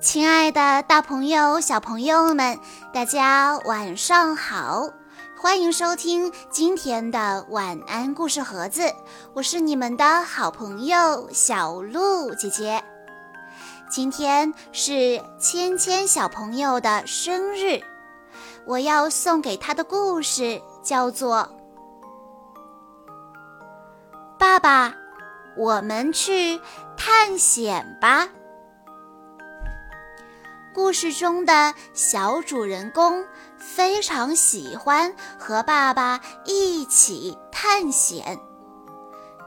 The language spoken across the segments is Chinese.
亲爱的，大朋友、小朋友们，大家晚上好！欢迎收听今天的晚安故事盒子，我是你们的好朋友小鹿姐姐。今天是芊芊小朋友的生日，我要送给他的故事叫做《爸爸，我们去探险吧》。故事中的小主人公非常喜欢和爸爸一起探险。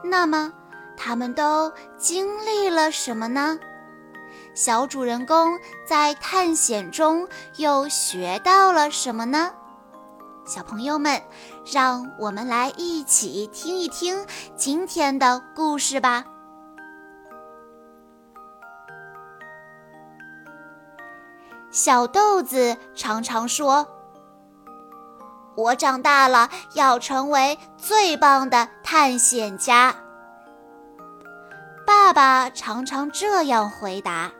那么，他们都经历了什么呢？小主人公在探险中又学到了什么呢？小朋友们，让我们来一起听一听今天的故事吧。小豆子常常说：“我长大了要成为最棒的探险家。”爸爸常常这样回答：“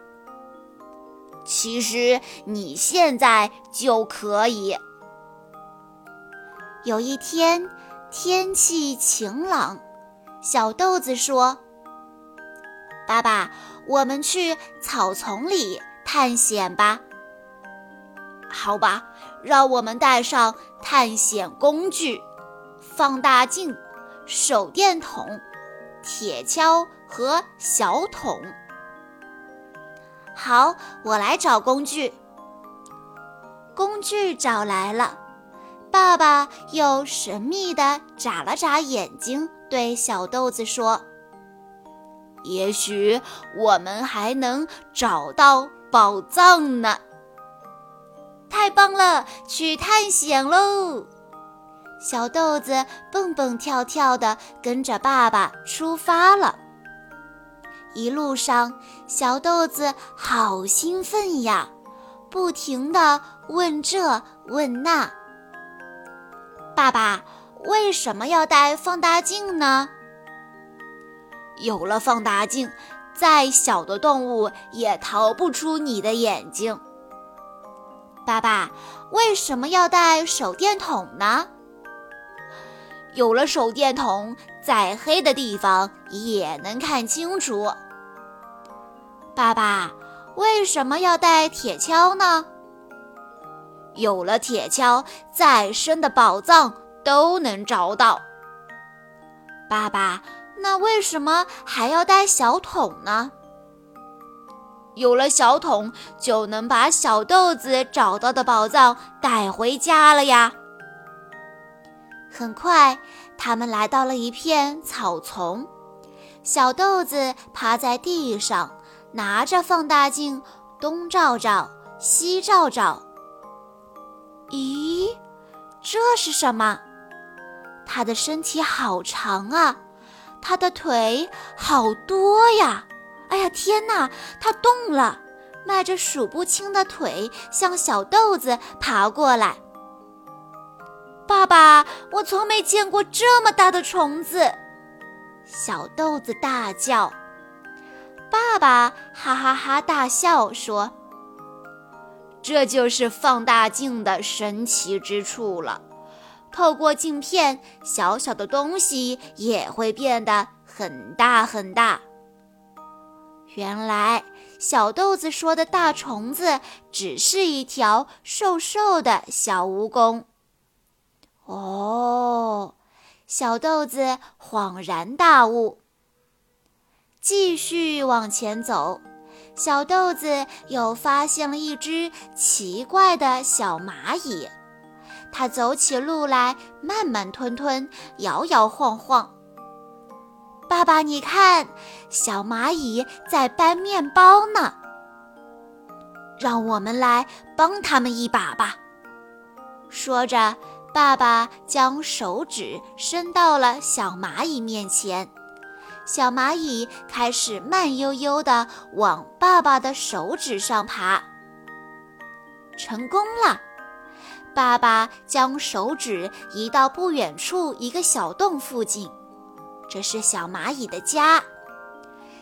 其实你现在就可以。”有一天，天气晴朗，小豆子说：“爸爸，我们去草丛里探险吧。”好吧，让我们带上探险工具：放大镜、手电筒、铁锹和小桶。好，我来找工具。工具找来了，爸爸又神秘地眨了眨眼睛，对小豆子说：“也许我们还能找到宝藏呢。”太棒了，去探险喽！小豆子蹦蹦跳跳地跟着爸爸出发了。一路上，小豆子好兴奋呀，不停地问这问那。爸爸，为什么要带放大镜呢？有了放大镜，再小的动物也逃不出你的眼睛。爸爸，为什么要带手电筒呢？有了手电筒，再黑的地方也能看清楚。爸爸，为什么要带铁锹呢？有了铁锹，再深的宝藏都能找到。爸爸，那为什么还要带小桶呢？有了小桶，就能把小豆子找到的宝藏带回家了呀。很快，他们来到了一片草丛，小豆子趴在地上，拿着放大镜东照照，西照照。咦，这是什么？他的身体好长啊，他的腿好多呀。哎呀天哪！它动了，迈着数不清的腿向小豆子爬过来。爸爸，我从没见过这么大的虫子！小豆子大叫。爸爸哈哈哈大笑说：“这就是放大镜的神奇之处了。透过镜片，小小的东西也会变得很大很大。”原来小豆子说的大虫子只是一条瘦瘦的小蜈蚣。哦，小豆子恍然大悟。继续往前走，小豆子又发现了一只奇怪的小蚂蚁。它走起路来慢慢吞吞，摇摇晃晃。爸爸，你看，小蚂蚁在搬面包呢。让我们来帮他们一把吧。说着，爸爸将手指伸到了小蚂蚁面前，小蚂蚁开始慢悠悠地往爸爸的手指上爬。成功了！爸爸将手指移到不远处一个小洞附近。这是小蚂蚁的家。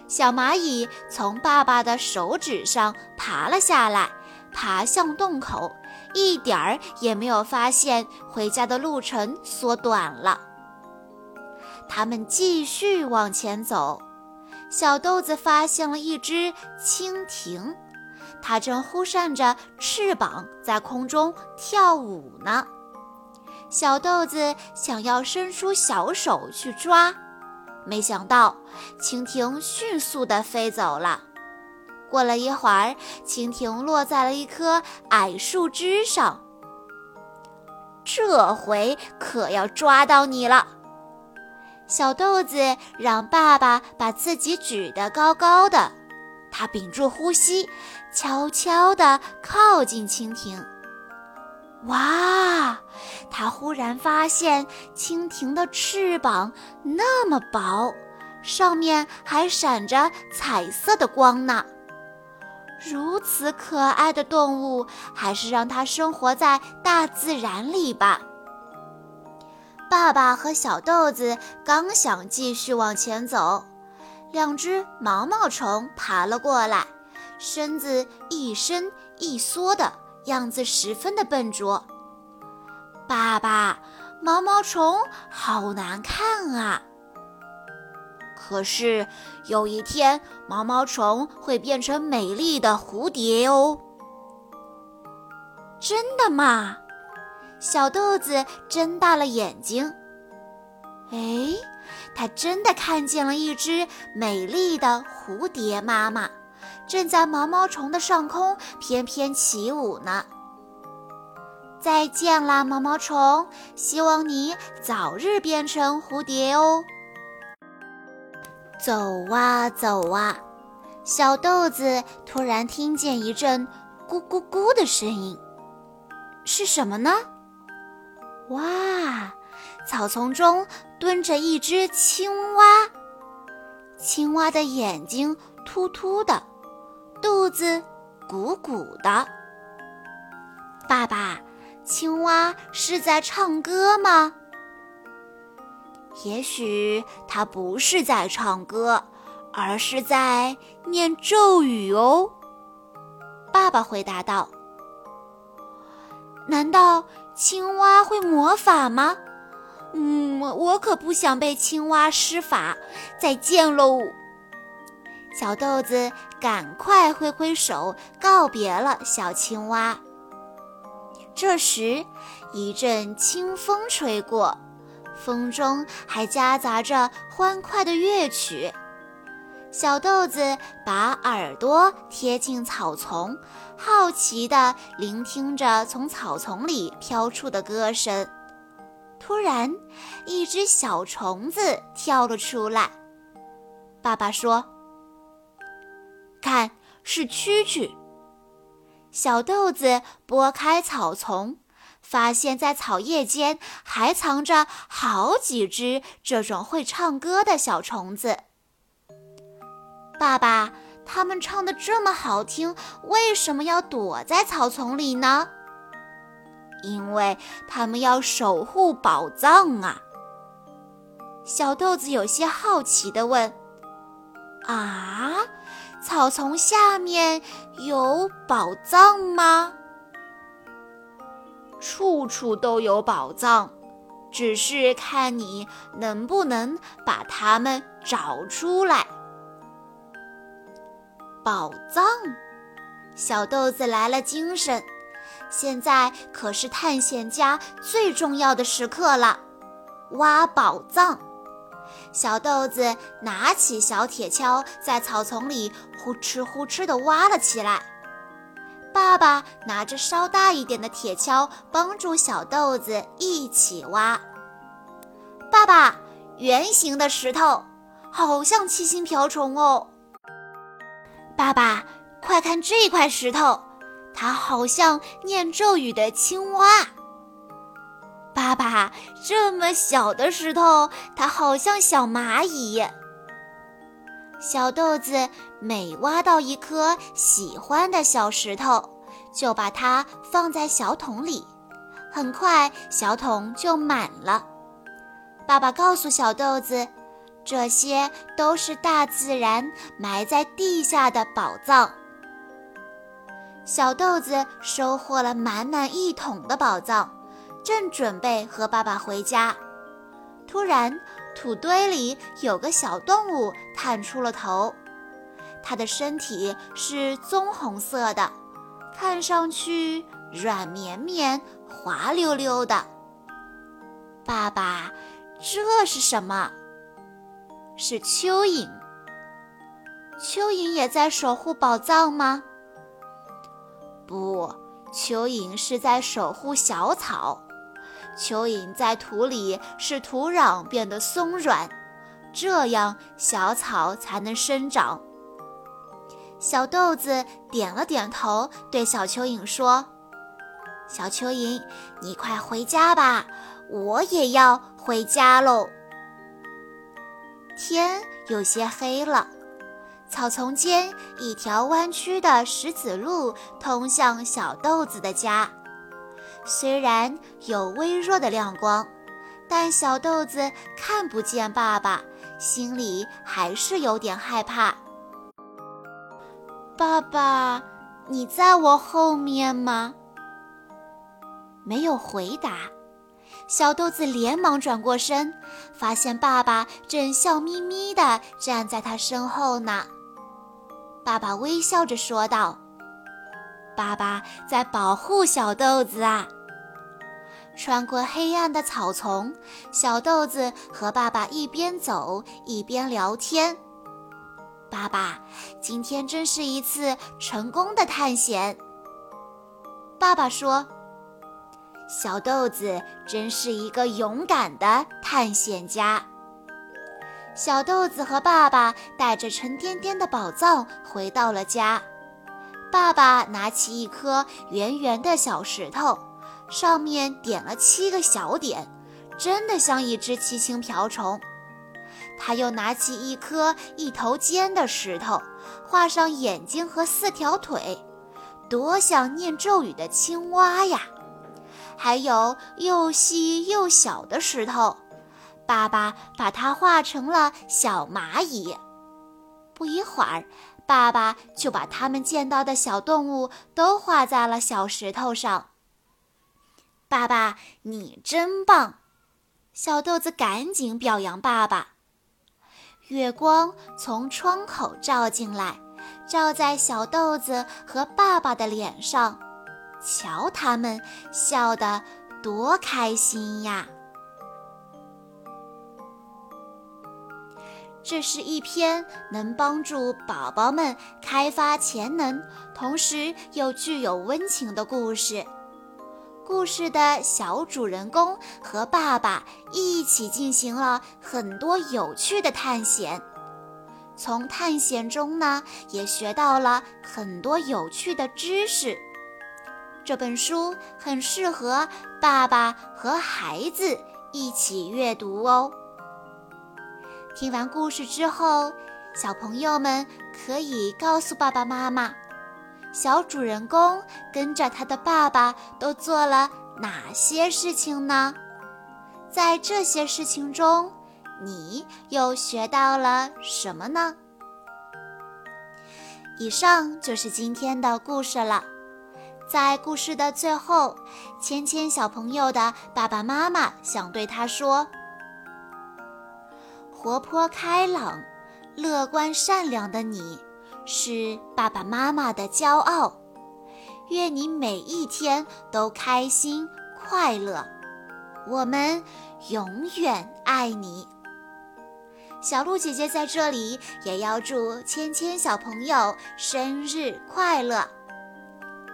小蚂蚁从爸爸的手指上爬了下来，爬向洞口，一点儿也没有发现回家的路程缩短了。他们继续往前走，小豆子发现了一只蜻蜓，它正忽扇着翅膀在空中跳舞呢。小豆子想要伸出小手去抓。没想到，蜻蜓迅速地飞走了。过了一会儿，蜻蜓落在了一棵矮树枝上。这回可要抓到你了！小豆子让爸爸把自己举得高高的，他屏住呼吸，悄悄地靠近蜻蜓。哇！他忽然发现蜻蜓的翅膀那么薄，上面还闪着彩色的光呢。如此可爱的动物，还是让它生活在大自然里吧。爸爸和小豆子刚想继续往前走，两只毛毛虫爬了过来，身子一伸一缩的。样子十分的笨拙。爸爸，毛毛虫好难看啊！可是有一天，毛毛虫会变成美丽的蝴蝶哦。真的吗？小豆子睁大了眼睛。哎，它真的看见了一只美丽的蝴蝶妈妈。正在毛毛虫的上空翩翩起舞呢。再见啦，毛毛虫！希望你早日变成蝴蝶哦。走啊走啊，小豆子突然听见一阵咕咕咕的声音，是什么呢？哇，草丛中蹲着一只青蛙，青蛙的眼睛突突的。肚子鼓鼓的，爸爸，青蛙是在唱歌吗？也许它不是在唱歌，而是在念咒语哦。爸爸回答道：“难道青蛙会魔法吗？嗯，我可不想被青蛙施法。再见喽。”小豆子赶快挥挥手告别了小青蛙。这时，一阵清风吹过，风中还夹杂着欢快的乐曲。小豆子把耳朵贴近草丛，好奇地聆听着从草丛里飘出的歌声。突然，一只小虫子跳了出来。爸爸说。看，是蛐蛐。小豆子拨开草丛，发现在草叶间还藏着好几只这种会唱歌的小虫子。爸爸，它们唱的这么好听，为什么要躲在草丛里呢？因为它们要守护宝藏啊！小豆子有些好奇地问：“啊？”草丛下面有宝藏吗？处处都有宝藏，只是看你能不能把它们找出来。宝藏，小豆子来了精神。现在可是探险家最重要的时刻了，挖宝藏。小豆子拿起小铁锹，在草丛里呼哧呼哧地挖了起来。爸爸拿着稍大一点的铁锹，帮助小豆子一起挖。爸爸，圆形的石头，好像七星瓢虫哦。爸爸，快看这块石头，它好像念咒语的青蛙。爸爸，这么小的石头，它好像小蚂蚁。小豆子每挖到一颗喜欢的小石头，就把它放在小桶里，很快小桶就满了。爸爸告诉小豆子：“这些都是大自然埋在地下的宝藏。小豆子收获了满满一桶的宝藏，正准备和爸爸回家，突然土堆里有个小动物探出了头，它的身体是棕红色的，看上去软绵绵、滑溜溜的。爸爸，这是什么？是蚯蚓。蚯蚓也在守护宝藏吗？不，蚯蚓是在守护小草。蚯蚓在土里使土壤变得松软，这样小草才能生长。小豆子点了点头，对小蚯蚓说：“小蚯蚓，你快回家吧，我也要回家喽。”天有些黑了。草丛间，一条弯曲的石子路通向小豆子的家。虽然有微弱的亮光，但小豆子看不见爸爸，心里还是有点害怕。爸爸，你在我后面吗？没有回答。小豆子连忙转过身，发现爸爸正笑眯眯地站在他身后呢。爸爸微笑着说道：“爸爸在保护小豆子啊。”穿过黑暗的草丛，小豆子和爸爸一边走一边聊天。爸爸，今天真是一次成功的探险。爸爸说：“小豆子真是一个勇敢的探险家。”小豆子和爸爸带着沉甸甸的宝藏回到了家。爸爸拿起一颗圆圆的小石头，上面点了七个小点，真的像一只七星瓢虫。他又拿起一颗一头尖的石头，画上眼睛和四条腿，多像念咒语的青蛙呀！还有又细又小的石头。爸爸把它画成了小蚂蚁。不一会儿，爸爸就把他们见到的小动物都画在了小石头上。爸爸，你真棒！小豆子赶紧表扬爸爸。月光从窗口照进来，照在小豆子和爸爸的脸上，瞧他们笑得多开心呀！这是一篇能帮助宝宝们开发潜能，同时又具有温情的故事。故事的小主人公和爸爸一起进行了很多有趣的探险，从探险中呢，也学到了很多有趣的知识。这本书很适合爸爸和孩子一起阅读哦。听完故事之后，小朋友们可以告诉爸爸妈妈，小主人公跟着他的爸爸都做了哪些事情呢？在这些事情中，你又学到了什么呢？以上就是今天的故事了。在故事的最后，芊芊小朋友的爸爸妈妈想对他说。活泼开朗、乐观善良的你，是爸爸妈妈的骄傲。愿你每一天都开心快乐，我们永远爱你。小鹿姐姐在这里也要祝芊芊小朋友生日快乐。